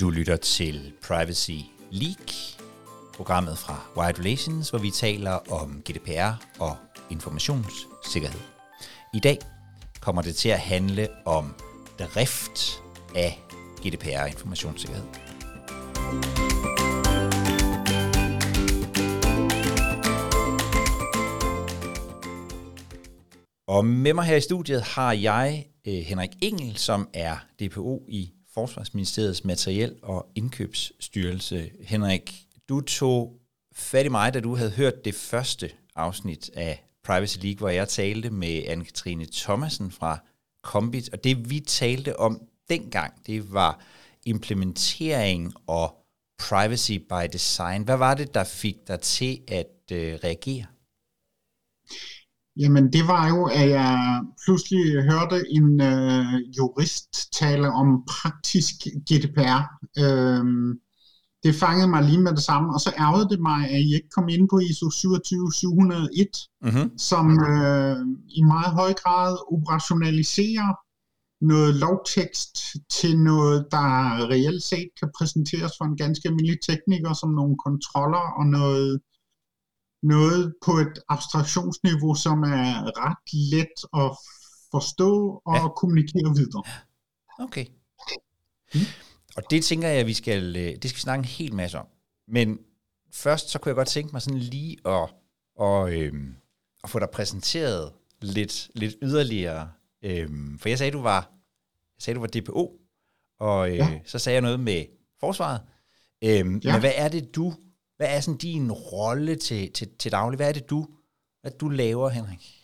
Du lytter til Privacy Leak, programmet fra Wired Relations, hvor vi taler om GDPR og informationssikkerhed. I dag kommer det til at handle om drift af GDPR og informationssikkerhed. Og med mig her i studiet har jeg øh, Henrik Engel, som er DPO i Forsvarsministeriets Materiel- og Indkøbsstyrelse. Henrik, du tog fat i mig, da du havde hørt det første afsnit af Privacy League, hvor jeg talte med Anne-Katrine Thomasen fra Combit, og det vi talte om dengang, det var implementering og privacy by design. Hvad var det, der fik dig til at øh, reagere? Jamen, det var jo, at jeg pludselig hørte en øh, jurist tale om praktisk GDPR. Øhm, det fangede mig lige med det samme, og så ærgede det mig, at I ikke kom ind på ISO 27701, mm-hmm. som øh, i meget høj grad operationaliserer noget lovtekst til noget, der reelt set kan præsenteres for en ganske almindelig tekniker som nogle kontroller og noget noget på et abstraktionsniveau, som er ret let at forstå og ja. kommunikere videre. Okay. Mm. Og det tænker jeg, at vi skal, øh, det skal vi snakke en hel masse om. Men først så kunne jeg godt tænke mig sådan lige at, og, øhm, at få dig præsenteret lidt, lidt yderligere. Øhm, for jeg sagde, du var, jeg sagde, du var DPO, og øh, ja. så sagde jeg noget med forsvaret. Øhm, ja. Men hvad er det, du hvad er sådan din rolle til, til, til daglig? Hvad er det, du, hvad du laver, Henrik?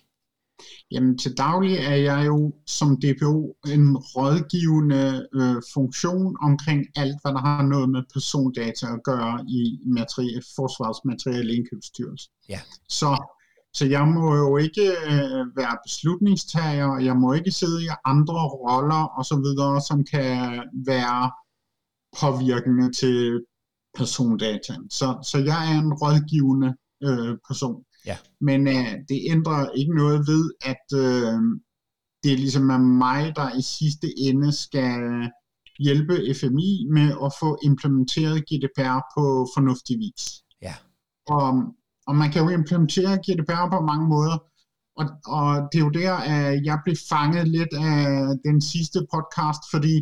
Jamen til daglig er jeg jo som DPO en rådgivende øh, funktion omkring alt, hvad der har noget med persondata at gøre i materie, Forsvarsmaterielle Indkøbsstyrelse. Ja. Så, så jeg må jo ikke øh, være beslutningstager, jeg må ikke sidde i andre roller osv., som kan være påvirkende til persondata. Så, så jeg er en rådgivende øh, person. Ja. Men øh, det ændrer ikke noget ved, at øh, det er ligesom er mig, der i sidste ende skal hjælpe FMI med at få implementeret GDPR på fornuftig vis. Ja. Og, og man kan jo implementere GDPR på mange måder, og, og det er jo der, at jeg blev fanget lidt af den sidste podcast, fordi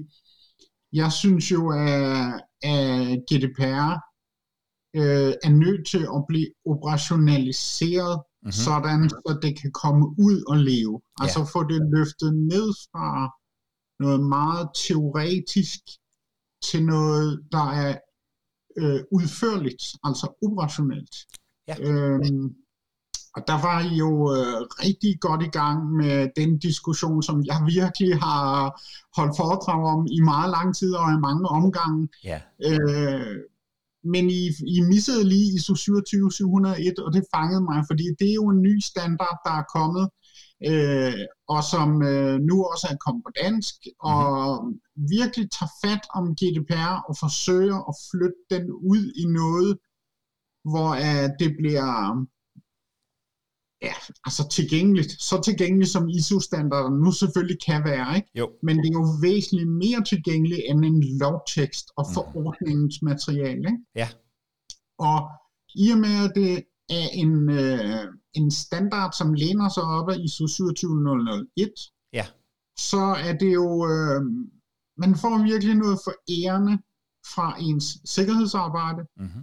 jeg synes jo, at, at GDPR øh, er nødt til at blive operationaliseret, mm-hmm. sådan så det kan komme ud og leve. Ja. Altså få det løftet ned fra noget meget teoretisk til noget, der er øh, udførligt, altså operationelt. Ja. Øhm, og der var I jo øh, rigtig godt i gang med den diskussion, som jeg virkelig har holdt foredrag om i meget lang tid og i mange omgange. Ja. Øh, men I, I missede lige ISO 27701, og det fangede mig, fordi det er jo en ny standard, der er kommet, øh, og som øh, nu også er kommet på dansk, og mm-hmm. virkelig tager fat om GDPR og forsøger at flytte den ud i noget, hvor øh, det bliver ja, altså tilgængeligt, så tilgængeligt som ISO-standarden nu selvfølgelig kan være, ikke? Jo. men det er jo væsentligt mere tilgængeligt end en lovtekst og mhm. forordningens materiale. Ikke? Ja. Og i og med, at det er en, øh, en standard, som læner sig op af ISO 27001, ja. så er det jo, øh, man får virkelig noget for ærende fra ens sikkerhedsarbejde, mm-hmm.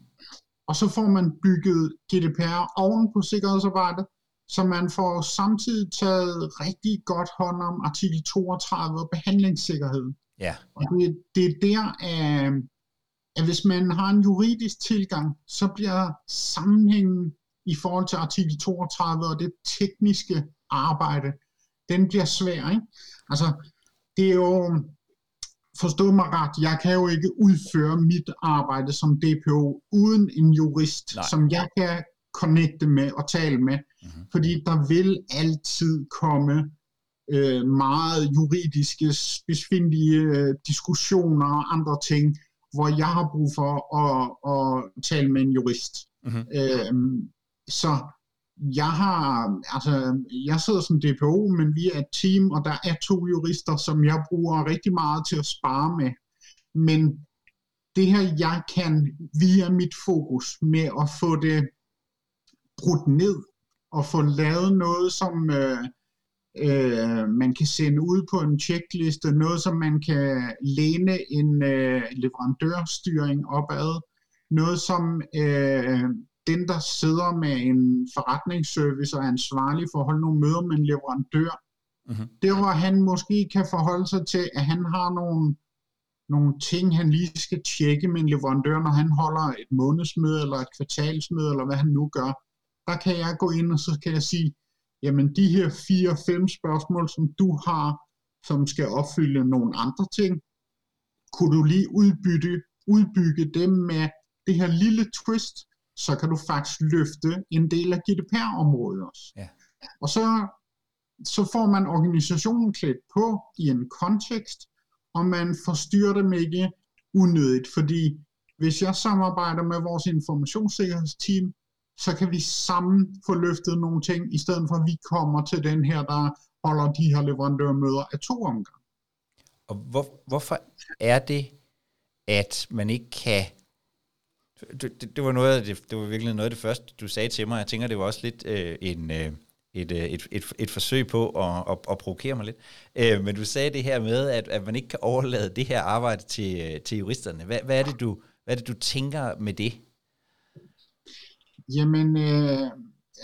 og så får man bygget GDPR oven på sikkerhedsarbejdet, så man får samtidig taget rigtig godt hånd om artikel 32 og behandlingssikkerhed. Ja. Og det, det er der, at, at hvis man har en juridisk tilgang, så bliver sammenhængen i forhold til artikel 32 og det tekniske arbejde, den bliver svær. Ikke? Altså, det er jo, forstå mig ret, jeg kan jo ikke udføre mit arbejde som DPO uden en jurist, Nej. som jeg kan connecte med og tale med, mm-hmm. fordi der vil altid komme øh, meget juridiske, spidsfindige øh, diskussioner og andre ting, hvor jeg har brug for at, at tale med en jurist. Mm-hmm. Øh, så jeg har, altså, jeg sidder som DPO, men vi er et team, og der er to jurister, som jeg bruger rigtig meget til at spare med. Men det her, jeg kan via mit fokus med at få det brudt ned, og få lavet noget, som øh, øh, man kan sende ud på en checkliste, noget, som man kan læne en øh, leverandørstyring opad, noget, som øh, den, der sidder med en forretningsservice og er ansvarlig for at holde nogle møder med en leverandør, mm-hmm. der hvor han måske kan forholde sig til, at han har nogle, nogle ting, han lige skal tjekke med en leverandør, når han holder et månedsmøde eller et kvartalsmøde, eller hvad han nu gør. Der kan jeg gå ind, og så kan jeg sige, jamen de her fire-fem spørgsmål, som du har, som skal opfylde nogle andre ting, kunne du lige udbytte, udbygge dem med det her lille twist, så kan du faktisk løfte en del af GDPR-området også. Ja. Og så, så får man organisationen klædt på i en kontekst, og man forstyrrer dem ikke unødigt, fordi hvis jeg samarbejder med vores informationssikkerhedsteam, så kan vi sammen få løftet nogle ting, i stedet for at vi kommer til den her, der holder de her leverandørmøder af to omgange. Og hvor, hvorfor er det, at man ikke kan det, det, det var noget af det, det var virkelig noget af det første, du sagde til mig. Jeg tænker, det var også lidt øh, en, øh, et, øh, et, et, et forsøg på at, at, at provokere mig lidt. Øh, men du sagde det her med, at, at man ikke kan overlade det her arbejde til, øh, til juristerne. Hvad, hvad, er det, du, hvad er det, du tænker med det? Jamen, øh,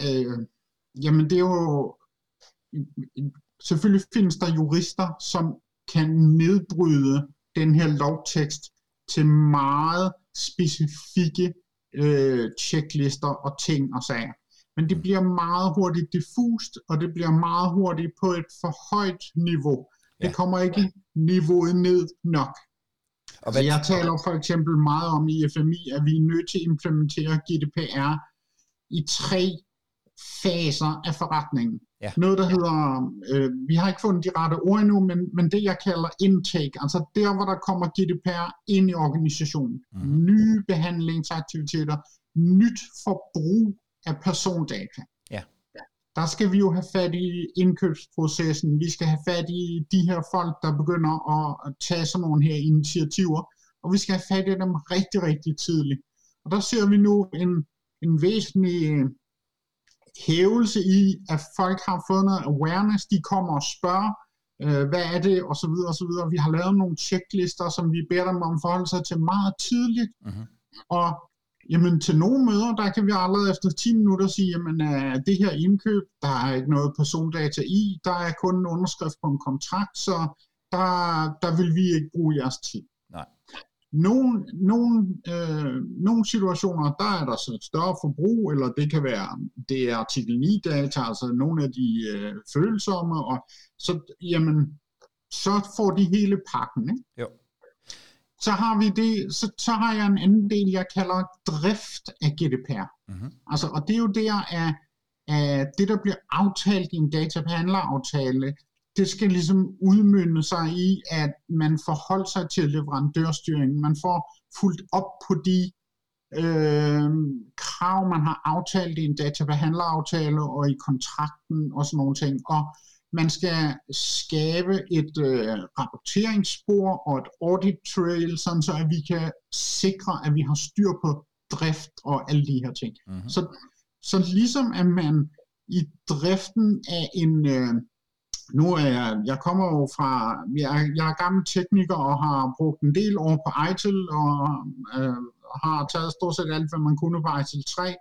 øh, jamen det er jo... Selvfølgelig findes der jurister, som kan nedbryde den her lovtekst til meget specifikke øh, checklister og ting og sager. Men det bliver meget hurtigt diffust, og det bliver meget hurtigt på et for højt niveau. Ja. Det kommer ikke niveauet ned nok. Og hvad... Så jeg taler for eksempel meget om i FMI, at vi er nødt til at implementere GDPR i tre faser af forretningen. Ja. Noget, der hedder, øh, vi har ikke fundet de rette ord endnu, men, men det jeg kalder intake, altså der, hvor der kommer GDPR ind i organisationen. Mm. Nye behandlingsaktiviteter, nyt forbrug af persondata. Ja. Der skal vi jo have fat i indkøbsprocessen, vi skal have fat i de her folk, der begynder at tage sådan nogle her initiativer, og vi skal have fat i dem rigtig, rigtig tidligt. Og der ser vi nu en, en væsentlig hævelse i, at folk har fået noget awareness, de kommer og spørger, øh, hvad er det, og så videre, og så videre. Vi har lavet nogle checklister, som vi beder dem om at forholde sig til meget tidligt, uh-huh. og jamen til nogle møder, der kan vi allerede efter 10 minutter sige, jamen uh, det her indkøb, der er ikke noget persondata i, der er kun en underskrift på en kontrakt, så der, der vil vi ikke bruge jeres tid. Nogle, nogle, øh, nogle situationer, der er der så et større forbrug, eller det kan være, det er artikel 9-data, altså nogle af de øh, følsomme, og så, jamen, så får de hele pakken. Ikke? Jo. Så har vi det, så, så har jeg en anden del, jeg kalder drift af GDPR. Mm-hmm. Altså, og det er jo der, at, at det, der bliver aftalt i en databehandleraftale, det skal ligesom udmynde sig i, at man forholder sig til leverandørstyringen. Man får fuldt op på de øh, krav, man har aftalt i en databehandleraftale og i kontrakten og sådan nogle ting. Og man skal skabe et øh, rapporteringsspor og et audit trail, sådan så at vi kan sikre, at vi har styr på drift og alle de her ting. Mm-hmm. Så, så ligesom at man i driften af en, øh, nu er jeg, jeg kommer jo fra, jeg, jeg er gammel tekniker og har brugt en del år på ITIL og øh, har taget stort set alt, hvad man kunne på ITIL 3.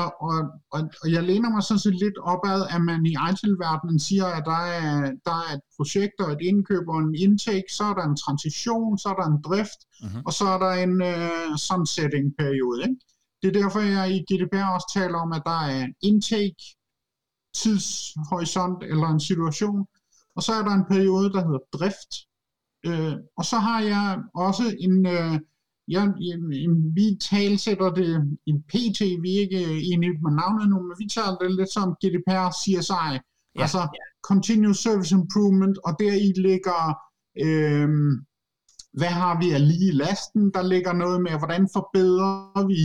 Og, og, og, og jeg læner mig sådan set lidt opad, at man i ITIL-verdenen siger, at der er, der er et projekt og et indkøb og en intake, så er der en transition, så er der en drift, uh-huh. og så er der en uh, sunsetting-periode. Ikke? Det er derfor, jeg i GDPR også taler om, at der er intake, tidshorisont eller en situation. Og så er der en periode, der hedder drift. Øh, og så har jeg også en, øh, jeg, en, vi talsætter det i PT, vi er ikke enige med navnet nu, men vi taler det lidt som GDPR CSI, ja, altså ja. Continuous Service Improvement, og deri ligger, øh, hvad har vi af lige i lasten, der ligger noget med, hvordan forbedrer vi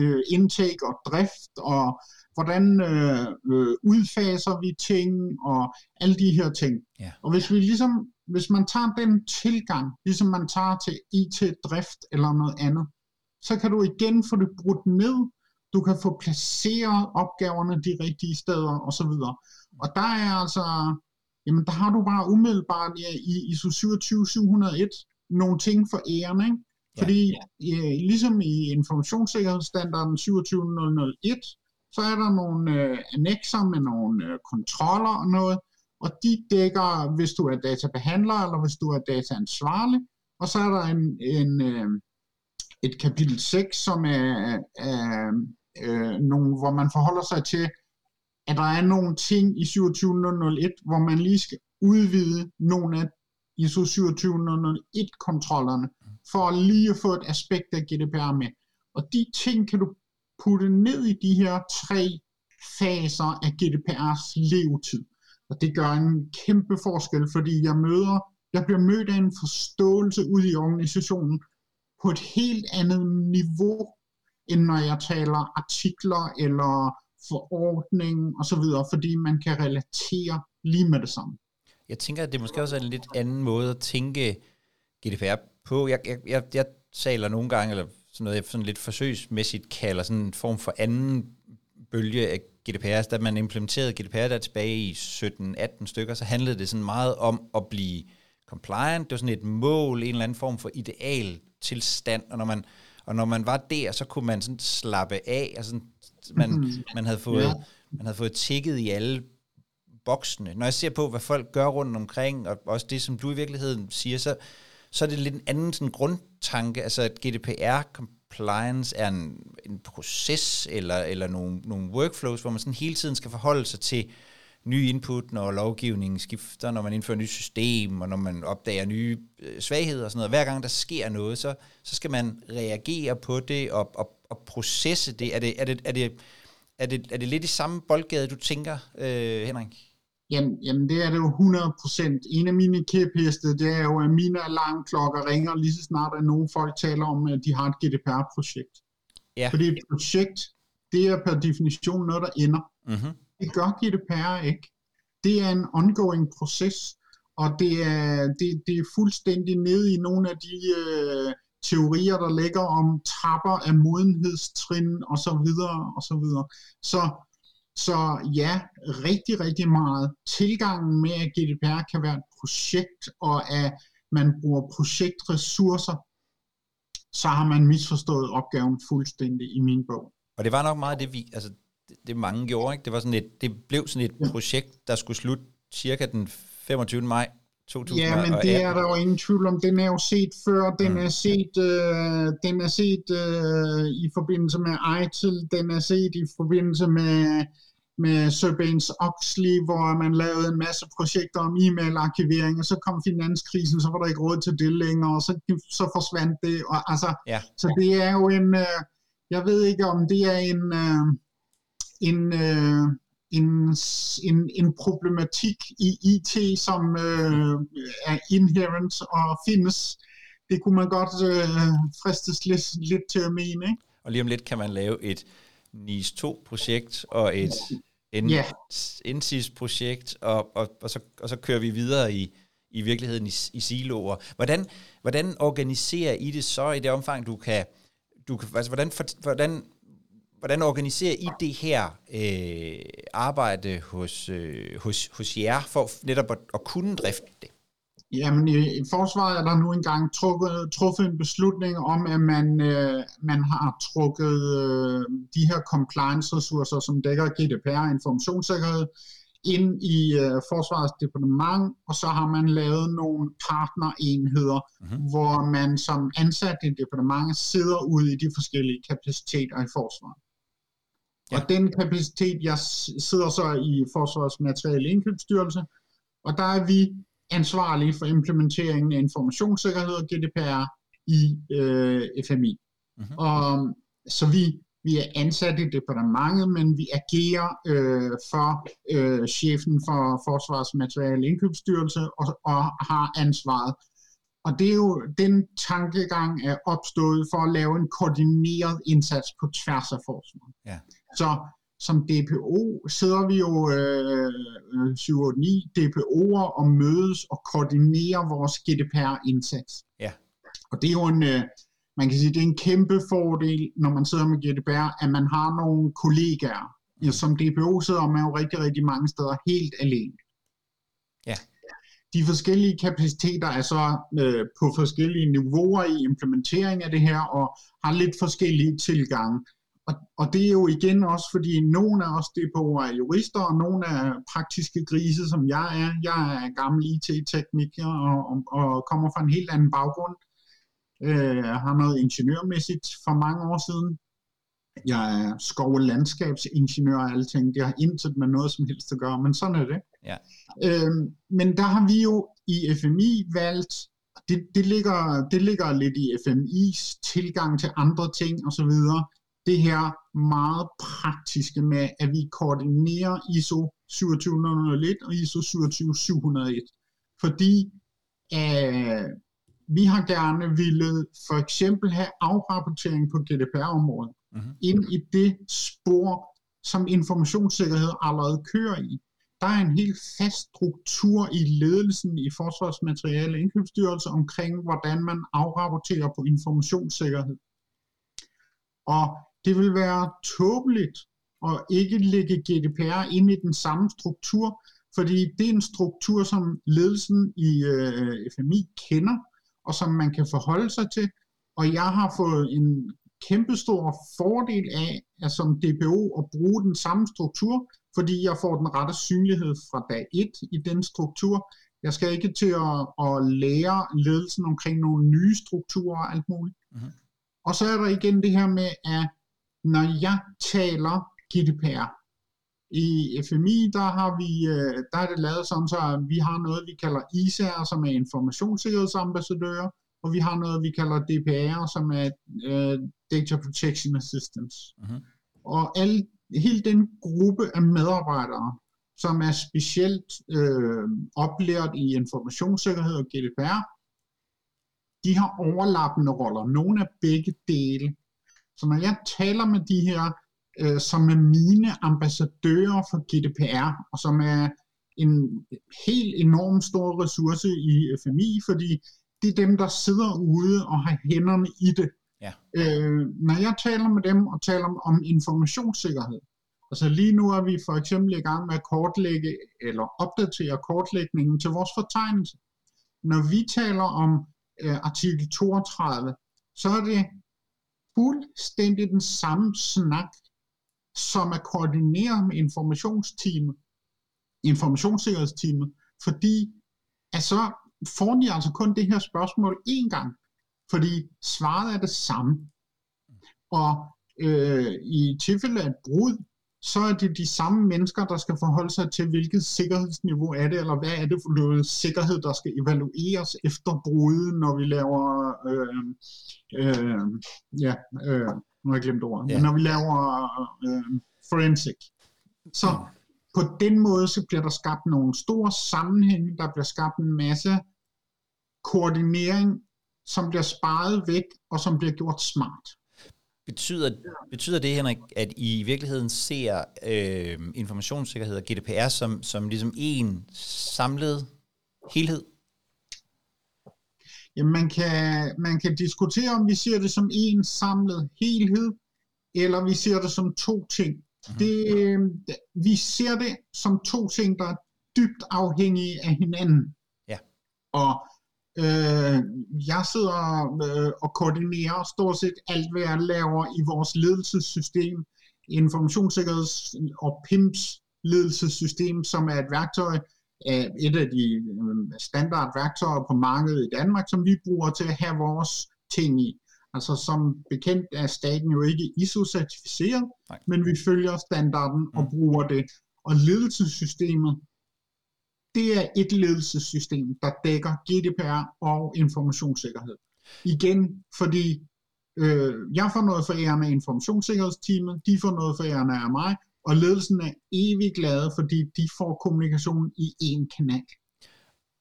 øh, intake og drift, og hvordan øh, øh, udfaser vi ting, og alle de her ting. Ja. Og hvis vi ligesom, hvis man tager den tilgang, ligesom man tager til IT-drift eller noget andet, så kan du igen få det brudt ned, du kan få placeret opgaverne de rigtige steder, og så videre. Og der er altså, jamen der har du bare umiddelbart ja, i ISO 27701 nogle ting for æren, ikke? Fordi ja. øh, ligesom i informationssikkerhedsstandarden 27001, så er der nogle øh, annexer med nogle øh, kontroller og noget, og de dækker, hvis du er databehandler, eller hvis du er dataansvarlig, og så er der en, en, øh, et kapitel 6, som er, er øh, nogle, hvor man forholder sig til, at der er nogle ting i 27001, hvor man lige skal udvide nogle af ISO 27001-kontrollerne, for lige at få et aspekt af GDPR med. Og de ting kan du putte ned i de her tre faser af GDPR's levetid. Og det gør en kæmpe forskel, fordi jeg møder, jeg bliver mødt af en forståelse ud i organisationen på et helt andet niveau, end når jeg taler artikler eller forordning og så videre, fordi man kan relatere lige med det samme. Jeg tænker, at det måske også er en lidt anden måde at tænke GDPR på. Jeg, jeg, jeg, jeg taler nogle gange, eller sådan noget, jeg sådan lidt forsøgsmæssigt kalder sådan en form for anden bølge af GDPR. Da man implementerede GDPR der tilbage i 17-18 stykker, så handlede det sådan meget om at blive compliant. Det var sådan et mål, en eller anden form for ideal tilstand, og når man, og når man var der, så kunne man sådan slappe af, og sådan, man, mm. man, havde fået, ja. man havde fået tækket i alle boksene. Når jeg ser på, hvad folk gør rundt omkring, og også det, som du i virkeligheden siger, så, så er det lidt en anden sådan grundtanke, altså at GDPR compliance er en, en proces eller, eller nogle, nogle workflows, hvor man sådan hele tiden skal forholde sig til nye input, når lovgivningen skifter, når man indfører et nyt system, og når man opdager nye øh, svagheder og sådan noget. Hver gang der sker noget, så, så skal man reagere på det og, og, og processe det. Er det, er det, er det, er det, er det lidt i samme boldgade, du tænker, øh, Henrik? Jamen, jamen, det er det jo 100%. En af mine kæpheste, det er jo, at mine alarmklokker ringer lige så snart, at nogle folk taler om, at de har et GDPR-projekt. Ja. Fordi et projekt, det er per definition noget, der ender. Mm-hmm. Det gør GDPR ikke. Det er en ongoing proces, og det er, det, det er fuldstændig nede i nogle af de øh, teorier, der ligger om trapper af modenhedstrin og så videre og så videre. Så så ja, rigtig, rigtig meget. Tilgangen med, at GDPR kan være et projekt, og at man bruger projektressourcer, så har man misforstået opgaven fuldstændig i min bog. Og det var nok meget det, vi, altså, det, det mange gjorde, ikke? Det, var sådan et, det blev sådan et ja. projekt, der skulle slutte cirka den 25. maj 2018. Ja, men det er der jo ingen tvivl om. Den er jo set før. Den mm. er set, øh, den er set øh, i forbindelse med ITIL. Den er set i forbindelse med med Sarbanes Oxley, hvor man lavede en masse projekter om e-mail-arkivering, og så kom finanskrisen, så var der ikke råd til det længere, og så, så forsvandt det. Og, altså, ja. Så det er jo en, øh, jeg ved ikke om det er en, øh, en, øh, en, en, en problematik i IT, som øh, er inherent og findes. Det kunne man godt øh, fristes lidt, lidt til at mene. Ikke? Og lige om lidt kan man lave et NIS 2-projekt og et en, yeah. NSIS-projekt, og, og, og, så, og så kører vi videre i, i virkeligheden i, i siloer. Hvordan, hvordan organiserer I det så i det omfang, du kan... Du kan altså, hvordan, hvordan, hvordan organiserer I det her øh, arbejde hos, øh, hos, hos jer, for netop at, at kunne drifte det? Jamen, i, i forsvaret er der nu engang trukket, truffet en beslutning om, at man, øh, man har trukket øh, de her compliance-ressourcer, som dækker GDPR, informationssikkerhed, ind i øh, Forsvarets departement, og så har man lavet nogle partnerenheder, mm-hmm. hvor man som ansat i departementet sidder ude i de forskellige kapaciteter i forsvaret. Ja. Og den kapacitet, jeg sidder så i Forsvarets materielle indkøbsstyrelse, og der er vi ansvarlige for implementeringen af informationssikkerhed og GDPR i øh, FMI. Mm-hmm. Og, så vi, vi er ansat i departementet, men vi agerer øh, for øh, chefen for Forsvars Materiale Indkøbsstyrelse og, og har ansvaret. Og det er jo den tankegang er opstået for at lave en koordineret indsats på tværs af forsvaret. Ja. Så som DPO sidder vi jo øh, 7-8-9 DPO'er og mødes og koordinerer vores GDPR-indsats. Ja. Og det er jo en, øh, man kan sige, det er en kæmpe fordel, når man sidder med GDPR, at man har nogle kollegaer. Ja, som DPO sidder man jo rigtig, rigtig mange steder helt alene. Ja. De forskellige kapaciteter er så øh, på forskellige niveauer i implementering af det her, og har lidt forskellige tilgange. Og, og det er jo igen også, fordi nogle af os DPO'er er jurister, og nogle er praktiske grise, som jeg er. Jeg er gammel IT-tekniker og, og, og kommer fra en helt anden baggrund. Øh, har noget ingeniørmæssigt for mange år siden. Jeg er skov- og landskabsingeniør og alle ting. Det har intet med noget som helst at gøre, men sådan er det. Ja. Øhm, men der har vi jo i FMI valgt, det, det, ligger, det ligger lidt i FMI's tilgang til andre ting osv., det her meget praktiske med, at vi koordinerer ISO 27001 og ISO 27701. Fordi øh, vi har gerne ville for eksempel have afrapportering på GDPR-området Mm-hmm. ind i det spor, som informationssikkerhed allerede kører i. Der er en helt fast struktur i ledelsen i Forsvarsmateriale Indkøbsstyrelse omkring, hvordan man afrapporterer på informationssikkerhed. Og det vil være tåbeligt at ikke lægge GDPR ind i den samme struktur, fordi det er en struktur, som ledelsen i øh, FMI kender, og som man kan forholde sig til. Og jeg har fået en kæmpestor fordel af, at som DPO at bruge den samme struktur, fordi jeg får den rette synlighed fra dag 1 i den struktur. Jeg skal ikke til at, at lære ledelsen omkring nogle nye strukturer og alt muligt. Mhm. Og så er der igen det her med, at når jeg taler GDPR, i FMI, der har vi, øh, der er det lavet sådan, så vi har noget, vi kalder ISAR, som er informationssikkerhedsambassadører, og vi har noget, vi kalder DPR, som er uh, Data Protection Assistance. Mhm. Og alle, hele den gruppe af medarbejdere, som er specielt øh, oplært i informationssikkerhed og GDPR, de har overlappende roller. Nogle af begge dele. Så når jeg taler med de her, øh, som er mine ambassadører for GDPR, og som er en helt enorm stor ressource i FMI, fordi det er dem, der sidder ude og har hænderne i det. Ja. Øh, når jeg taler med dem og taler om informationssikkerhed, altså lige nu er vi for eksempel i gang med at kortlægge eller opdatere kortlægningen til vores fortegnelse. Når vi taler om øh, artikel 32, så er det fuldstændig den samme snak, som er koordineret med informationsteamet, informationssikkerhedsteamet, fordi at så får de altså kun det her spørgsmål én gang, fordi svaret er det samme. Og øh, i tilfælde af et brud, så er det de samme mennesker, der skal forholde sig til, hvilket sikkerhedsniveau er det, eller hvad er det for noget sikkerhed, der skal evalueres efter bruddet, når vi laver, øh, øh, ja, øh, nu har jeg glemt ordet, Ja. men når vi laver øh, forensic. Så på den måde, så bliver der skabt nogle store sammenhænge, der bliver skabt en masse koordinering, som bliver sparet væk, og som bliver gjort smart. Betyder, betyder det, Henrik, at I i virkeligheden ser øh, informationssikkerhed og GDPR som, som ligesom en samlet helhed? Jamen, man kan, man kan diskutere, om vi ser det som en samlet helhed, eller vi ser det som to ting. Mhm. Det, øh, vi ser det som to ting, der er dybt afhængige af hinanden. Ja. Og øh, jeg sidder øh, og koordinerer stort set alt, hvad jeg laver i vores ledelsessystem, informationssikkerheds- og PIMS ledelsessystem, som er et værktøj, øh, et af de øh, standardværktøjer på markedet i Danmark, som vi bruger til at have vores ting i. Altså som bekendt er staten jo ikke ISO-certificeret, Nej. men vi følger standarden og Mm. bruger det. Og ledelsessystemet, det er et ledelsessystem, der dækker GDPR og informationssikkerhed. Igen, fordi øh, jeg får noget for æren af informationssikkerhedsteamet, de får noget for æren af mig, og ledelsen er evig glade, fordi de får kommunikationen i én kanal.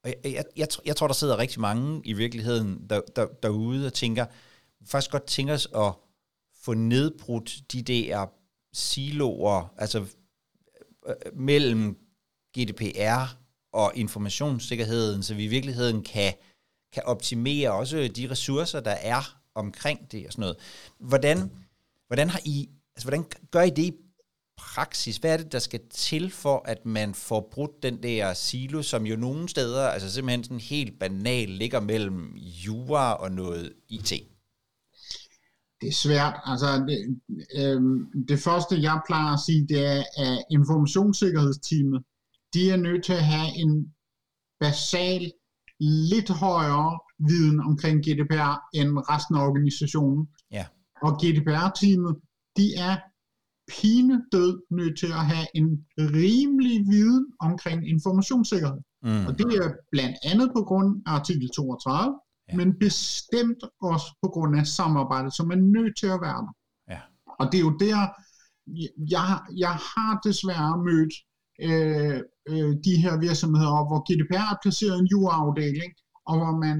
Og jeg, jeg, jeg, tror- jeg tror, der sidder rigtig mange i virkeligheden der, der, derude og tænker, faktisk godt tænker os at få nedbrudt de der siloer, altså øh, øh, mellem GDPR og informationssikkerheden, så vi i virkeligheden kan, kan optimere også de ressourcer, der er omkring det og sådan noget. Hvordan, hvordan, har I, altså, hvordan gør I det i praksis? Hvad er det, der skal til for, at man får brudt den der silo, som jo nogle steder, altså simpelthen sådan helt banal, ligger mellem jura og noget IT? Det er svært. Altså, det, øh, det første, jeg plejer at sige, det er, at informationssikkerhedsteamet, de er nødt til at have en basal, lidt højere viden omkring GDPR end resten af organisationen. Ja. Og GDPR-teamet, de er pine død nødt til at have en rimelig viden omkring informationssikkerhed. Mm. Og det er blandt andet på grund af artikel 32, ja. men bestemt også på grund af samarbejdet, som er nødt til at være der. Ja. Og det er jo der, jeg, jeg har desværre mødt øh, øh, de her virksomheder, hvor GDPR er placeret i en juraafdeling, og hvor man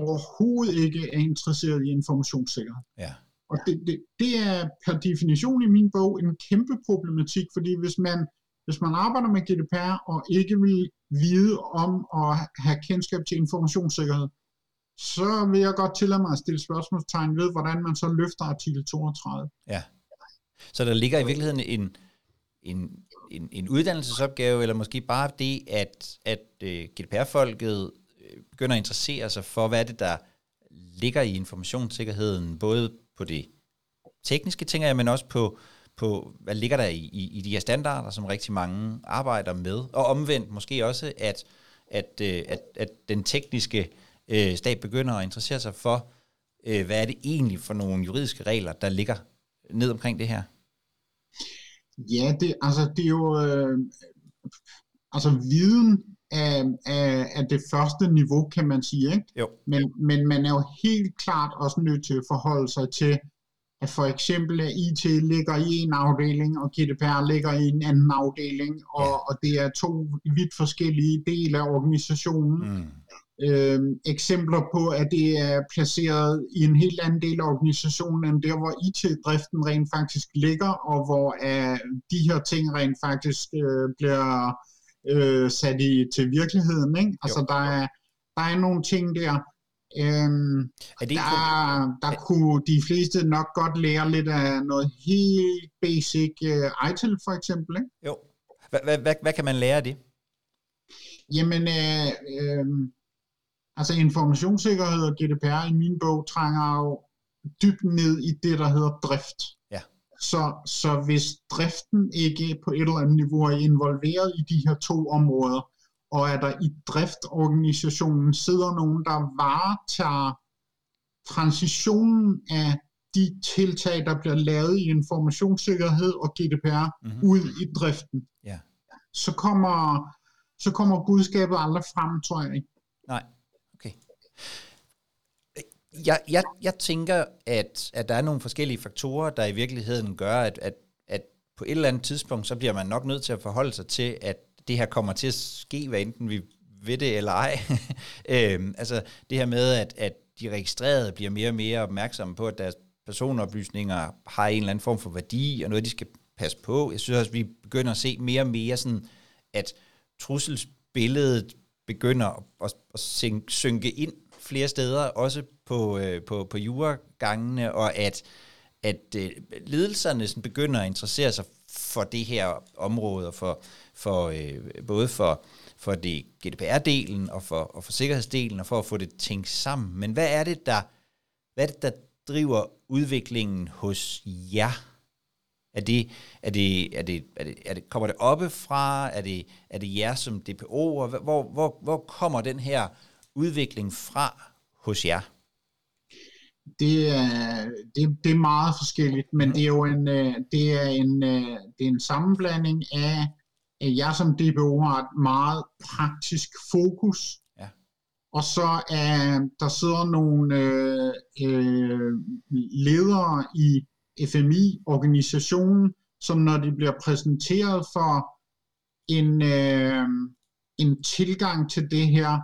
overhovedet ikke er interesseret i informationssikkerhed. Ja. Og det, det, det er per definition i min bog en kæmpe problematik, fordi hvis man, hvis man arbejder med GDPR og ikke vil vide om at have kendskab til informationssikkerhed, så vil jeg godt tillade mig at stille spørgsmålstegn ved, hvordan man så løfter artikel 32. Ja. Så der ligger i virkeligheden en, en, en, en uddannelsesopgave, eller måske bare det, at, at uh, øh, GDPR-folket øh, begynder at interessere sig for, hvad er det, der ligger i informationssikkerheden, både på det tekniske, tænker jeg, men også på, på hvad ligger der i, i, i de her standarder, som rigtig mange arbejder med, og omvendt måske også, at, at, øh, at, at den tekniske øh, stat begynder at interessere sig for, øh, hvad er det egentlig for nogle juridiske regler, der ligger ned omkring det her? Ja, det, altså, det er jo, øh, altså viden af, af, af det første niveau, kan man sige. Ikke? Jo. Men, men man er jo helt klart også nødt til at forholde sig til, at for eksempel at IT ligger i en afdeling, og GDPR ligger i en anden afdeling, og, ja. og det er to vidt forskellige dele af organisationen. Mm. Øhm, eksempler på, at det er placeret i en helt anden del af organisationen, end der, hvor IT-driften rent faktisk ligger, og hvor uh, de her ting rent faktisk uh, bliver øh, sat i, til virkeligheden. Ikke? Altså, der er, der er nogle ting der, øhm, er det der, der kunne de fleste nok godt lære lidt af noget helt basic uh, ITIL for eksempel. Ikke? Jo. Hvad, hvad, hvad, hvad kan man lære af det? Jamen, øh, øh, altså informationssikkerhed og GDPR i min bog trænger jo dybt ned i det, der hedder drift. Så, så hvis driften ikke på et eller andet niveau er involveret i de her to områder, og at der i driftorganisationen sidder nogen, der varetager transitionen af de tiltag, der bliver lavet i informationssikkerhed og GDPR mm-hmm. ud i driften, yeah. så, kommer, så kommer budskabet aldrig frem, tror jeg ikke. Jeg, jeg, jeg tænker, at, at der er nogle forskellige faktorer, der i virkeligheden gør, at, at, at på et eller andet tidspunkt, så bliver man nok nødt til at forholde sig til, at det her kommer til at ske, hvad enten vi ved det eller ej. øhm, altså det her med, at, at de registrerede bliver mere og mere opmærksomme på, at deres personoplysninger har en eller anden form for værdi, og noget, de skal passe på. Jeg synes også, at vi begynder at se mere og mere sådan, at trusselsbilledet begynder at, at, at synke ind flere steder, også på, øh, på, på juregangene, og at, at øh, ledelserne sådan begynder at interessere sig for det her område, og for, for, øh, både for, for det GDPR-delen og for, og for sikkerhedsdelen, og for at få det tænkt sammen. Men hvad er det, der, hvad er det, der driver udviklingen hos jer? Er det, er det, er det, er det, er det, kommer det oppefra? Er det, er det jer som DPO? Hvor, hvor, hvor kommer den her udvikling fra hos jer? Det er, det, det er meget forskelligt, men det er jo en, øh, det er en, øh, det er en sammenblanding af, at jeg som DBO har et meget praktisk fokus, ja. og så er der sidder nogle øh, øh, ledere i FMI-organisationen, som når de bliver præsenteret for en, øh, en tilgang til det her,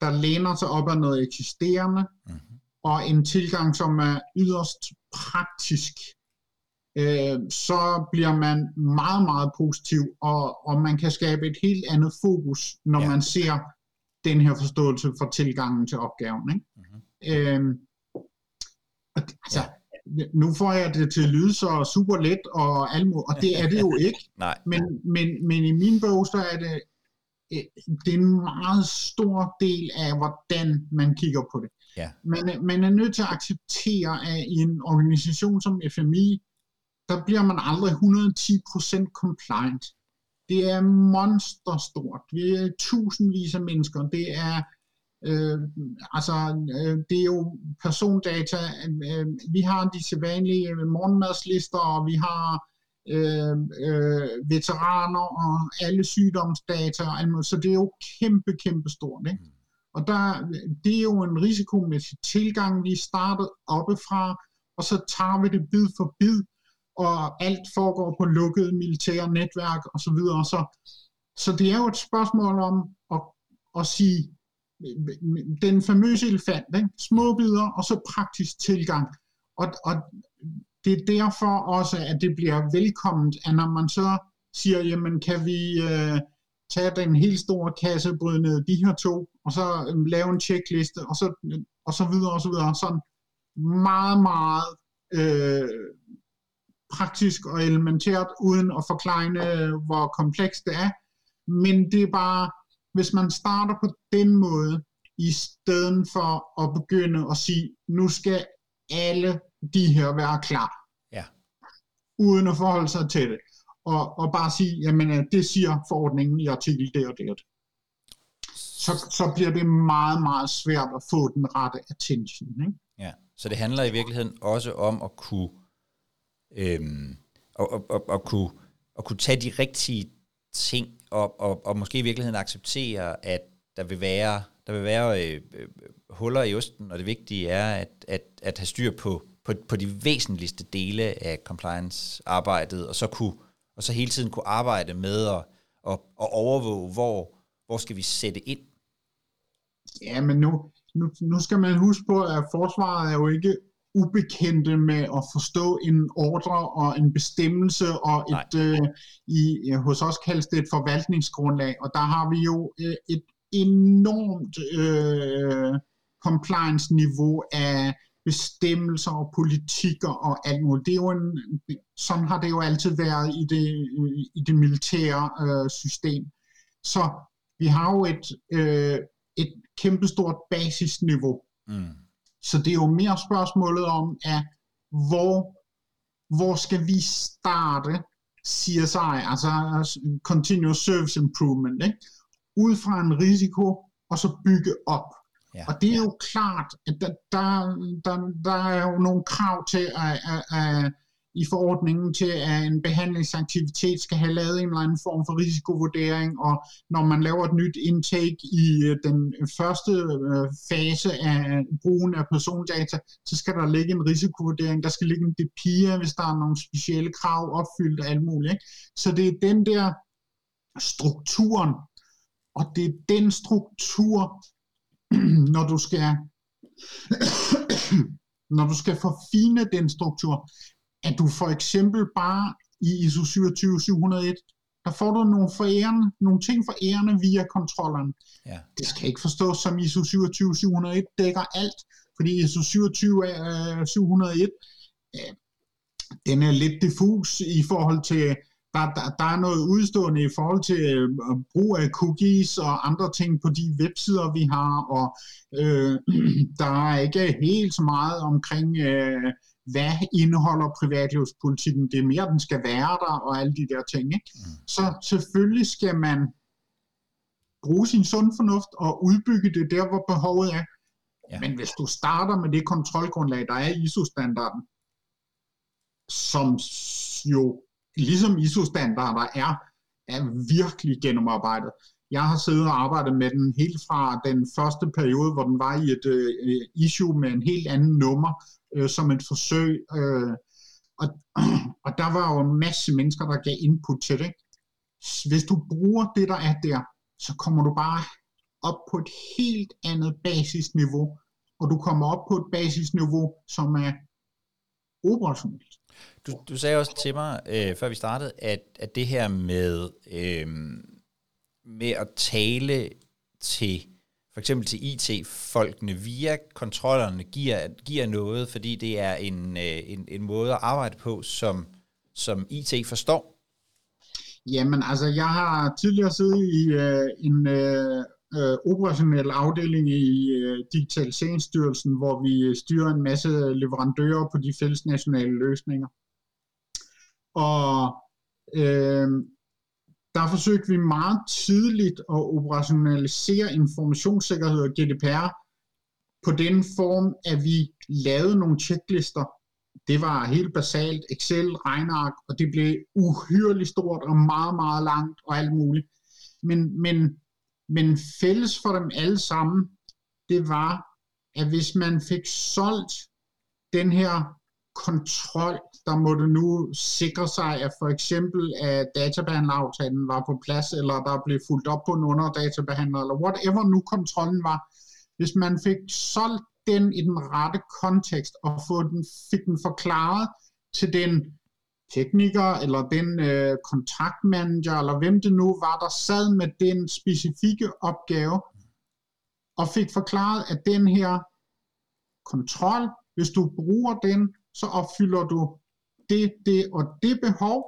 der læner sig op af noget eksisterende, mm-hmm. og en tilgang, som er yderst praktisk. øh, så bliver man meget, meget positiv, og, og man kan skabe et helt andet fokus, når ja. man ser den her forståelse for tilgangen til opgaven. Ikke? Mm-hmm. Øh, altså, ja. nu får jeg det til at lyde så super let og almo, og det er det jo ikke. Nej. Men, men, men i min bog, så er det, det er en meget stor del af, hvordan man kigger på det. Ja. Man, man er nødt til at acceptere, at i en organisation som FMI, der bliver man aldrig 110% compliant. Det er monsterstort. Vi er tusindvis af mennesker. Det er øh, altså øh, det er jo persondata. Øh, vi har de sædvanlige morgenmadslister, og vi har øh, øh, veteraner og alle sygdomsdata. Og så det er jo kæmpe, kæmpe stort. Ikke? Mm. Og der, det er jo en risikomæssig tilgang. Vi startet oppefra, og så tager vi det bid for bid og alt foregår på lukkede militære netværk osv. Så, så, så det er jo et spørgsmål om at, at sige, den famøse elefant, ikke? små bidder og så praktisk tilgang. Og, og det er derfor også, at det bliver velkomment, at når man så siger, jamen kan vi øh, tage den helt store kasse, bryde ned de her to, og så øh, lave en checkliste, og så, og så videre og så videre. Sådan meget, meget øh, praktisk og elementært, uden at forklare, hvor komplekst det er. Men det er bare, hvis man starter på den måde, i stedet for at begynde at sige, nu skal alle de her være klar. Ja. Uden at forholde sig til det. Og, og bare sige, jamen det siger forordningen i artikel det og det. Så, så bliver det meget, meget svært at få den rette attention. Ikke? Ja, så det handler i virkeligheden også om at kunne øhm, og, og, og, og, kunne, og kunne tage de rigtige ting og, og, og måske i virkeligheden acceptere, at der vil være, der vil være øh, øh, huller i osten, og det vigtige er at, at, at have styr på, på, på de væsentligste dele af compliance-arbejdet, og så, kunne, og så hele tiden kunne arbejde med at, at, at overvåge, hvor, hvor skal vi sætte ind? Ja, men nu, nu, nu skal man huske på, at forsvaret er jo ikke ubekendte med at forstå en ordre og en bestemmelse, og et, øh, i, hos os kaldes det et forvaltningsgrundlag, og der har vi jo øh, et enormt øh, compliance-niveau af bestemmelser og politikker og alt muligt. Det er jo en, sådan har det jo altid været i det, i det militære øh, system. Så vi har jo et, øh, et kæmpestort basisniveau. Mm. Så det er jo mere spørgsmålet om, at hvor, hvor skal vi starte CSI, altså Continuous Service Improvement, ikke? ud fra en risiko, og så bygge op. Ja, og det er jo klart, at der, der, der, der er jo nogle krav til at, at, at i forordningen til, at en behandlingsaktivitet skal have lavet en eller anden form for risikovurdering, og når man laver et nyt intake i øh, den første øh, fase af brugen af persondata, så skal der ligge en risikovurdering, der skal ligge en DPIA, hvis der er nogle specielle krav opfyldt og alt muligt. Ikke? Så det er den der strukturen, og det er den struktur, når du skal når du skal forfine den struktur, at du for eksempel bare i ISO 27701, der får du nogle, forærende, nogle ting for ærende via kontrollerne. Ja. Det skal ikke forstås som ISO 27701 dækker alt, fordi ISO 27701, øh, den er lidt diffus i forhold til, der, der, der er noget udstående i forhold til øh, brug af cookies og andre ting på de websider, vi har, og øh, der er ikke helt så meget omkring øh, hvad indeholder privatlivspolitikken? Det er mere, den skal være der, og alle de der ting. Ikke? Mm. Så selvfølgelig skal man bruge sin sund fornuft og udbygge det der, hvor behovet er. Ja. Men hvis du starter med det kontrolgrundlag, der er ISO-standarden, som jo, ligesom ISO-standarder er, er virkelig gennemarbejdet. Jeg har siddet og arbejdet med den helt fra den første periode, hvor den var i et øh, issue med en helt anden nummer, øh, som et forsøg. Øh, og, og der var jo en masse mennesker, der gav input til det. Hvis du bruger det, der er der, så kommer du bare op på et helt andet basisniveau, og du kommer op på et basisniveau, som er operationelt. Du, du sagde også til mig, øh, før vi startede, at, at det her med, øh, med at tale til for eksempel til IT-folkene via kontrollerne giver, giver noget, fordi det er en, øh, en, en måde at arbejde på, som, som IT forstår? Jamen, altså, jeg har tidligere siddet i øh, en øh, øh, operationel afdeling i øh, Digitaliseringsstyrelsen, hvor vi øh, styrer en masse leverandører på de fælles nationale løsninger. Og øh, der forsøgte vi meget tidligt at operationalisere informationssikkerhed og GDPR på den form, at vi lavede nogle checklister. Det var helt basalt Excel, regneark, og det blev uhyrligt stort og meget, meget langt og alt muligt. Men, men, men fælles for dem alle sammen, det var, at hvis man fik solgt den her kontrol, der måtte nu sikre sig, at for eksempel at databehandleraftalen var på plads, eller der blev fuldt op på en underdatabehandler, eller whatever nu kontrollen var. Hvis man fik solgt den i den rette kontekst, og få den, fik den forklaret til den tekniker, eller den øh, kontaktmanager, eller hvem det nu var, der sad med den specifikke opgave, og fik forklaret, at den her kontrol, hvis du bruger den, så opfylder du det, det og det behov,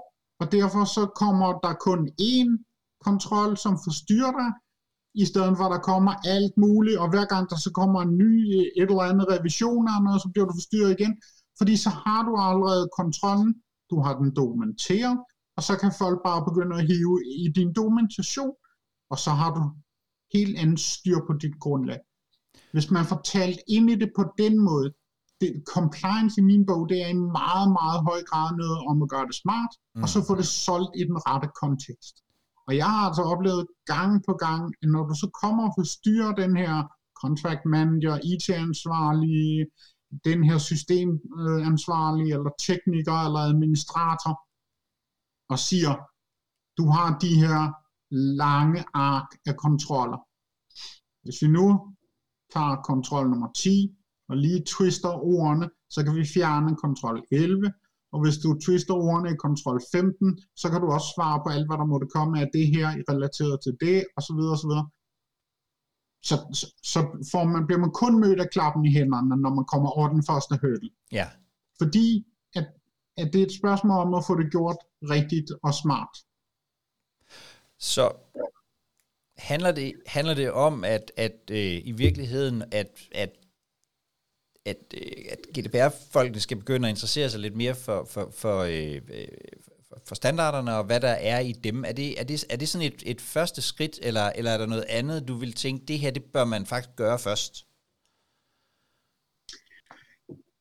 og derfor så kommer der kun én kontrol, som forstyrrer dig, i stedet for at der kommer alt muligt, og hver gang der så kommer en ny øh, et eller andet revision eller noget, så bliver du forstyrret igen, fordi så har du allerede kontrollen, du har den dokumenteret, og så kan folk bare begynde at hive i din dokumentation, og så har du helt andet styr på dit grundlag. Hvis man får talt ind i det på den måde, det, compliance i min bog, det er i meget, meget høj grad noget om at gøre det smart, mm. og så få det solgt i den rette kontekst. Og jeg har altså oplevet gang på gang, at når du så kommer og forstyrrer den her contract manager, IT-ansvarlige, den her systemansvarlig, eller tekniker, eller administrator, og siger, du har de her lange ark af kontroller. Hvis vi nu tager kontrol nummer 10, og lige twister ordene, så kan vi fjerne kontrol 11, og hvis du twister ordene i kontrol 15, så kan du også svare på alt, hvad der måtte komme af det her relateret til det, og så videre, og så. Så, så, får man, bliver man kun mødt af klappen i hænderne, når man kommer over den første hurdle. Ja. Fordi at, at det er et spørgsmål om at få det gjort rigtigt og smart. Så handler det, handler det om, at, at øh, i virkeligheden, at, at at, øh, at GDPR-folkene skal begynde at interessere sig lidt mere for, for, for, øh, for, standarderne og hvad der er i dem. Er det, er det, er det sådan et, et første skridt, eller, eller er der noget andet, du vil tænke, det her det bør man faktisk gøre først?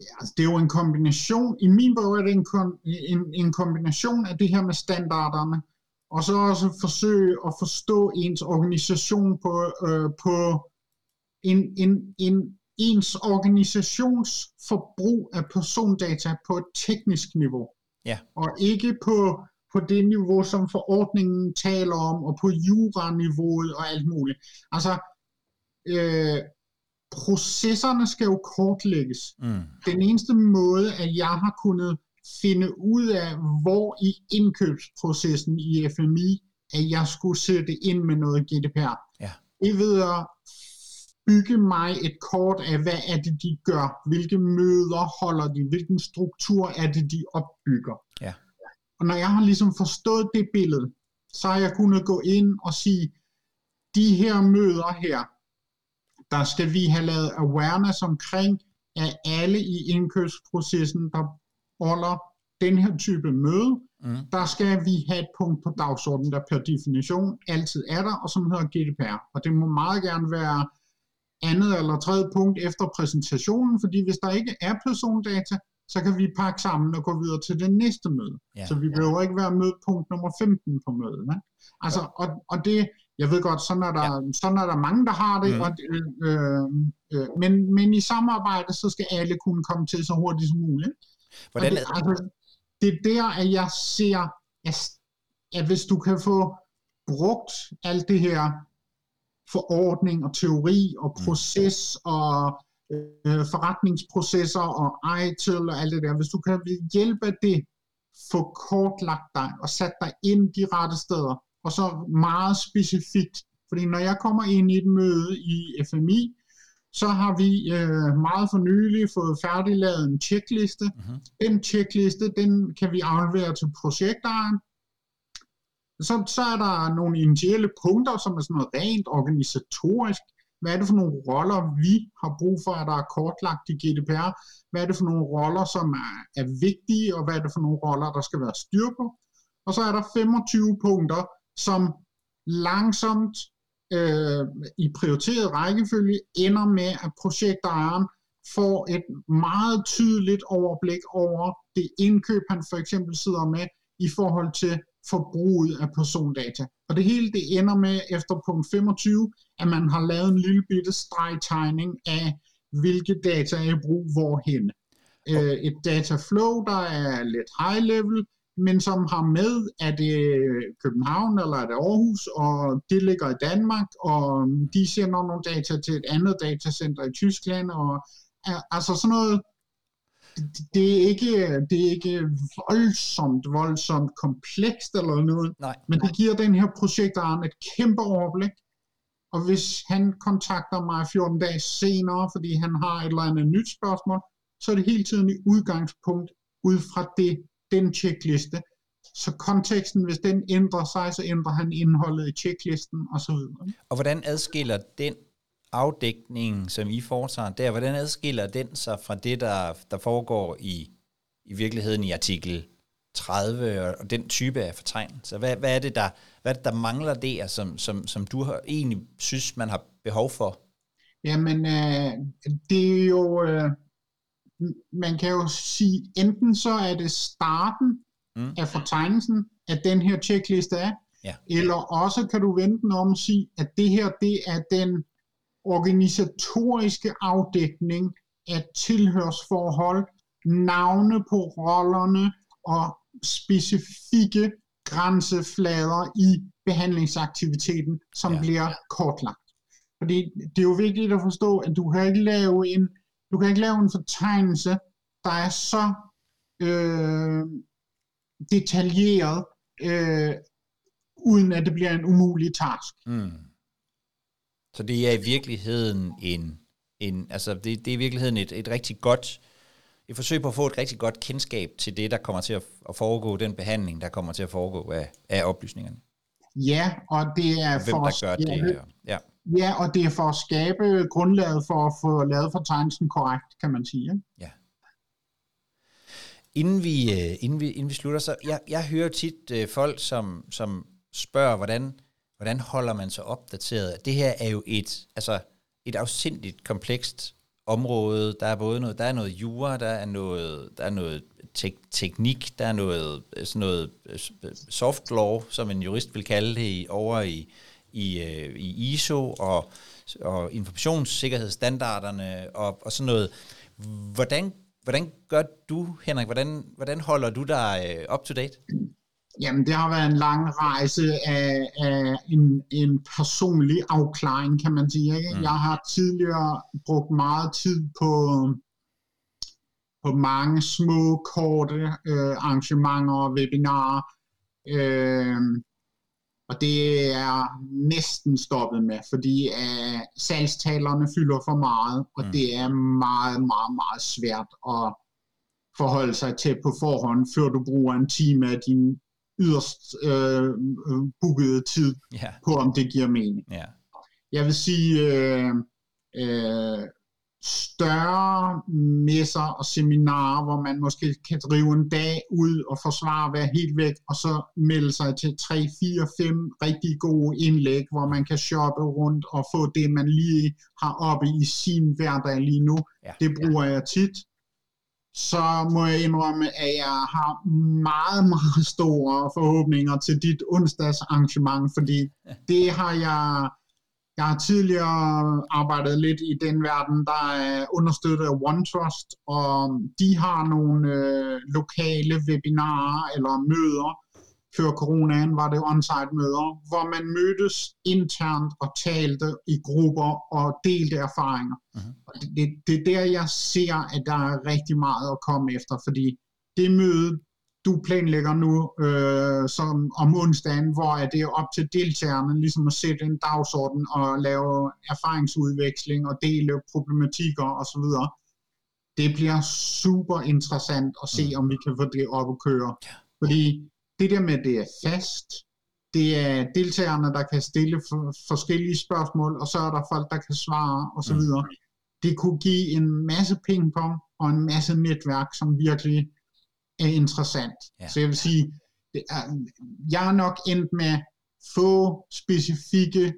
Ja, altså, det er jo en kombination, i min bog er det en, en, en kombination af det her med standarderne, og så også forsøge at forstå ens organisation på, øh, på en, en, en ens organisationsforbrug af persondata på et teknisk niveau. Ja. Og ikke på, på det niveau, som forordningen taler om, og på juraniveauet og alt muligt. Altså, øh, processerne skal jo kortlægges. Mm. Den eneste måde, at jeg har kunnet finde ud af, hvor i indkøbsprocessen i FMI, at jeg skulle sætte ind med noget GDPR. Ja. Det ved jeg bygge mig et kort af, hvad er det, de gør, hvilke møder holder de, hvilken struktur er det, de opbygger. Ja. Og når jeg har ligesom forstået det billede, så har jeg kunnet gå ind og sige, de her møder her, der skal vi have lavet awareness omkring, at alle i indkøbsprocessen, der holder den her type møde, mm. der skal vi have et punkt på dagsordenen, der per definition altid er der, og som hedder GDPR. Og det må meget gerne være andet eller tredje punkt efter præsentationen, fordi hvis der ikke er persondata, så kan vi pakke sammen og gå videre til det næste møde. Ja, så vi behøver ja. ikke være mødepunkt nummer 15 på mødet. Ne? Altså, og, og det, jeg ved godt, sådan er der, ja. sådan er der mange, der har det, mm. og, øh, øh, men, men i samarbejde, så skal alle kunne komme til så hurtigt som muligt. Hvordan det, altså, det er der, at jeg ser, at, at hvis du kan få brugt alt det her forordning og teori og mm. proces og øh, forretningsprocesser og ITIL og alt det der. Hvis du kan ved hjælp af det få kortlagt dig og sat dig ind de rette steder, og så meget specifikt, fordi når jeg kommer ind i et møde i FMI, så har vi øh, meget for nylig fået færdiglavet en checkliste. Mm-hmm. Den checkliste, den kan vi aflevere til projektejeren. Så, så er der nogle initielle punkter, som er sådan noget rent organisatorisk. Hvad er det for nogle roller, vi har brug for, at der er kortlagt i GDPR? Hvad er det for nogle roller, som er, er vigtige, og hvad er det for nogle roller, der skal være styr på? Og så er der 25 punkter, som langsomt øh, i prioriteret rækkefølge ender med, at projektejeren får et meget tydeligt overblik over det indkøb, han for eksempel sidder med i forhold til forbruget af persondata. Og det hele det ender med efter punkt 25, at man har lavet en lille bitte stregtegning af, hvilke data er i brug hvorhen. Øh, et dataflow, der er lidt high level, men som har med, at det København eller er det Aarhus, og det ligger i Danmark, og de sender nogle data til et andet datacenter i Tyskland, og altså sådan noget, det er ikke, det er ikke voldsomt, voldsomt komplekst eller noget, Nej. men det giver den her projektaren et kæmpe overblik, og hvis han kontakter mig 14 dage senere, fordi han har et eller andet nyt spørgsmål, så er det hele tiden i udgangspunkt ud fra det, den checkliste. Så konteksten, hvis den ændrer sig, så ændrer han indholdet i checklisten osv. Og hvordan adskiller den afdækning, som I foretager der, hvordan adskiller den sig fra det, der, der foregår i, i virkeligheden i artikel 30 og den type af fortegnelser? Hvad, hvad, er det, der, hvad er det, der mangler der, som, som, som du har, egentlig synes, man har behov for? Jamen, øh, det er jo, øh, man kan jo sige, enten så er det starten mm. af fortegnelsen, at den her checkliste er, ja. eller også kan du vente om at sige, at det her, det er den organisatoriske afdækning af tilhørsforhold, navne på rollerne og specifikke grænseflader i behandlingsaktiviteten, som ja. bliver kortlagt. Fordi det er jo vigtigt at forstå, at du kan ikke lave en du kan ikke lave en fortegnelse, der er så øh, detaljeret, øh, uden at det bliver en umulig task. Mm. Så det er i virkeligheden en, en altså det, det er i virkeligheden et, et rigtig godt, et forsøg på at få et rigtig godt kendskab til det, der kommer til at, at foregå, den behandling, der kommer til at foregå af, af oplysningerne. Ja, og det er og hvem, for der gør det. Ja. Ja, og det er for at skabe grundlaget for at få lavet fortegnelsen korrekt, kan man sige. Ikke? Ja. Inden vi, øh, inden vi, inden vi slutter, så jeg, jeg hører tit uh, folk, som, som spørger, hvordan, hvordan holder man sig opdateret? Det her er jo et, altså et afsindigt komplekst område. Der er både noget, der er noget jura, der er noget, der er noget tek- teknik, der er noget, øh, sådan noget øh, soft law, som en jurist vil kalde det, over i, i, øh, i ISO og, og informationssikkerhedsstandarderne og, og sådan noget. Hvordan, hvordan gør du, Henrik? Hvordan, hvordan holder du dig up to date? Jamen, det har været en lang rejse af, af en, en personlig afklaring, kan man sige. Ikke? Mm. Jeg har tidligere brugt meget tid på, på mange små, korte øh, arrangementer og webinarer. Øh, og det er næsten stoppet med, fordi uh, salgstalerne fylder for meget, og mm. det er meget, meget, meget svært at forholde sig til på forhånd, før du bruger en time af din yderst uh, bookede tid yeah. på, om det giver mening. Yeah. Jeg vil sige, uh, uh, større messer og seminarer, hvor man måske kan drive en dag ud og forsvare, være helt væk, og så melde sig til 3, 4, 5 rigtig gode indlæg, hvor man kan shoppe rundt og få det, man lige har oppe i sin hverdag lige nu. Ja, det bruger ja. jeg tit. Så må jeg indrømme, at jeg har meget, meget store forhåbninger til dit onsdagsarrangement, fordi det har jeg jeg har tidligere arbejdet lidt i den verden, der er understøttet af OneTrust, og de har nogle øh, lokale webinarer eller møder, før coronaen var det on-site møder, hvor man mødtes internt og talte i grupper og delte erfaringer. Uh-huh. Og det, det, det er der, jeg ser, at der er rigtig meget at komme efter, fordi det møde, du planlægger nu øh, som om onsdagen, hvor er det op til deltagerne ligesom at sætte en dagsorden og lave erfaringsudveksling og dele problematikker osv. Det bliver super interessant at se, om vi kan få det op at køre. Fordi det der med, at det er fast, det er deltagerne, der kan stille for, forskellige spørgsmål, og så er der folk, der kan svare osv. Mm. Det kunne give en masse pingpong og en masse netværk, som virkelig er interessant. Ja. Så jeg vil sige, det er, jeg er nok endt med få specifikke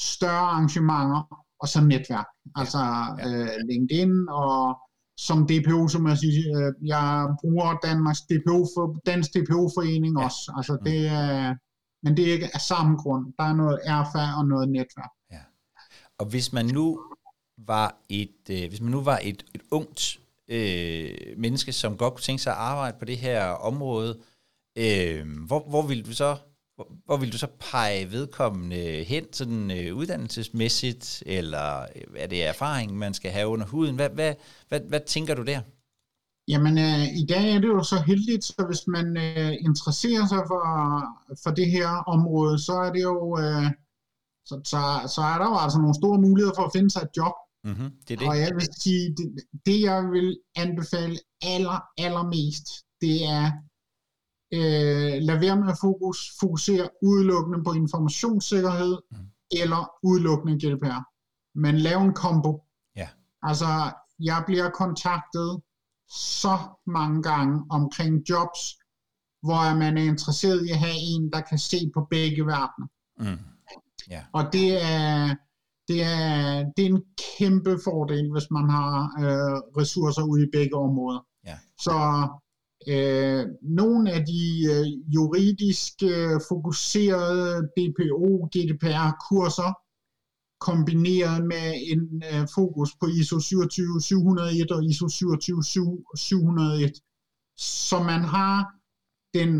større arrangementer, og så netværk. Altså ja. øh, LinkedIn og som DPO, som jeg siger, øh, jeg bruger Danmarks DPO for, Dansk DPO-forening ja. også. Altså mm. det er, men det er ikke af samme grund. Der er noget erfar og noget netværk. Ja. Og hvis man nu var et, øh, hvis man nu var et, et ungt øh, menneske, som godt kunne tænke sig at arbejde på det her område, øh, hvor, hvor vil du så hvor, hvor vil du så pege vedkommende hen, sådan øh, uddannelsesmæssigt, eller øh, er det erfaring, man skal have under huden? Hvad, hvad, hvad, hvad tænker du der? Jamen, øh, i dag er det jo så heldigt, så hvis man øh, interesserer sig for, for det her område, så er det jo, øh, så, så, så er der jo altså nogle store muligheder for at finde sig et job. Mm-hmm, det er det. Og jeg vil sige, det, det jeg vil anbefale aller, allermest, det er, øh, lad være med at fokus, fokusere udelukkende på informationssikkerhed, mm. eller udelukkende GDPR. Men lav en kombo. Ja. Altså, jeg bliver kontaktet så mange gange omkring jobs, hvor man er interesseret i at have en, der kan se på begge verdener. Mm. Yeah. Og det er, det er, det er en kæmpe fordel, hvis man har øh, ressourcer ude i begge områder. Ja. Så øh, nogle af de øh, juridisk øh, fokuserede DPO, GDPR-kurser, kombineret med en øh, fokus på ISO 27701 og ISO 27701, så man har den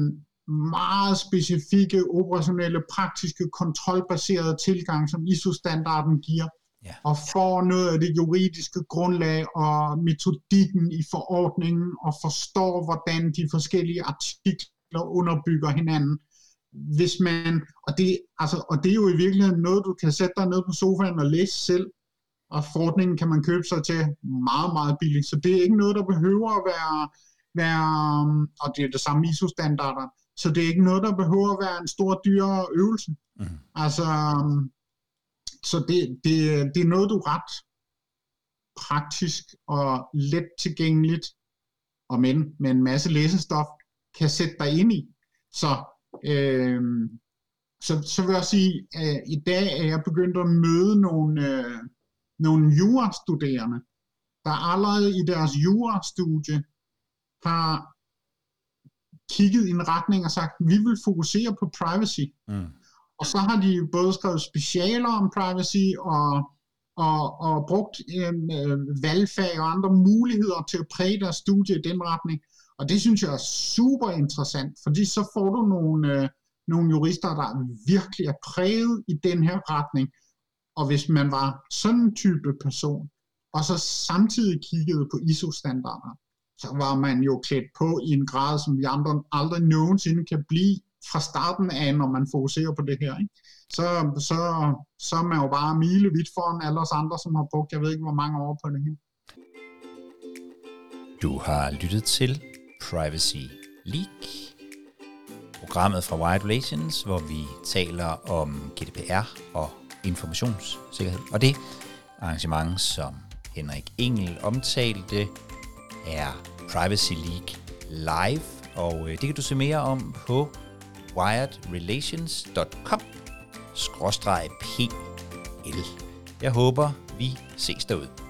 meget specifikke, operationelle, praktiske, kontrolbaserede tilgang, som ISO-standarden giver, ja. og får noget af det juridiske grundlag og metodikken i forordningen, og forstår, hvordan de forskellige artikler underbygger hinanden. Hvis man, og det, altså, og det er jo i virkeligheden noget, du kan sætte dig ned på sofaen og læse selv, og forordningen kan man købe sig til meget, meget billigt. Så det er ikke noget, der behøver at være, være og det er det samme ISO-standarder, så det er ikke noget, der behøver at være en stor, dyr øvelse. Mm. Altså, så det, det, det er noget, du ret praktisk og let tilgængeligt, og men med en masse læsestof, kan sætte dig ind i. Så, øh, så, så vil jeg sige, at i dag er jeg begyndt at møde nogle, øh, nogle jurastuderende, der allerede i deres jurastudie har kigget i en retning og sagt, vi vil fokusere på privacy. Mm. Og så har de både skrevet specialer om privacy og, og, og brugt øhm, øh, valgfag og andre muligheder til at præge deres studie i den retning. Og det synes jeg er super interessant, fordi så får du nogle, øh, nogle jurister, der virkelig er præget i den her retning. Og hvis man var sådan en type person, og så samtidig kiggede på ISO-standarder, så var man jo klædt på i en grad, som vi andre aldrig nogensinde kan blive fra starten af, når man fokuserer på det her. Ikke? Så, så, så er man jo bare milevidt foran alle os andre, som har brugt, jeg ved ikke hvor mange år på det her. Du har lyttet til Privacy Leak, programmet fra Wired Relations, hvor vi taler om GDPR og informationssikkerhed. Og det arrangement, som Henrik Engel omtalte, er Privacy League Live, og øh, det kan du se mere om på wiredrelations.com pl. Jeg håber, vi ses derude.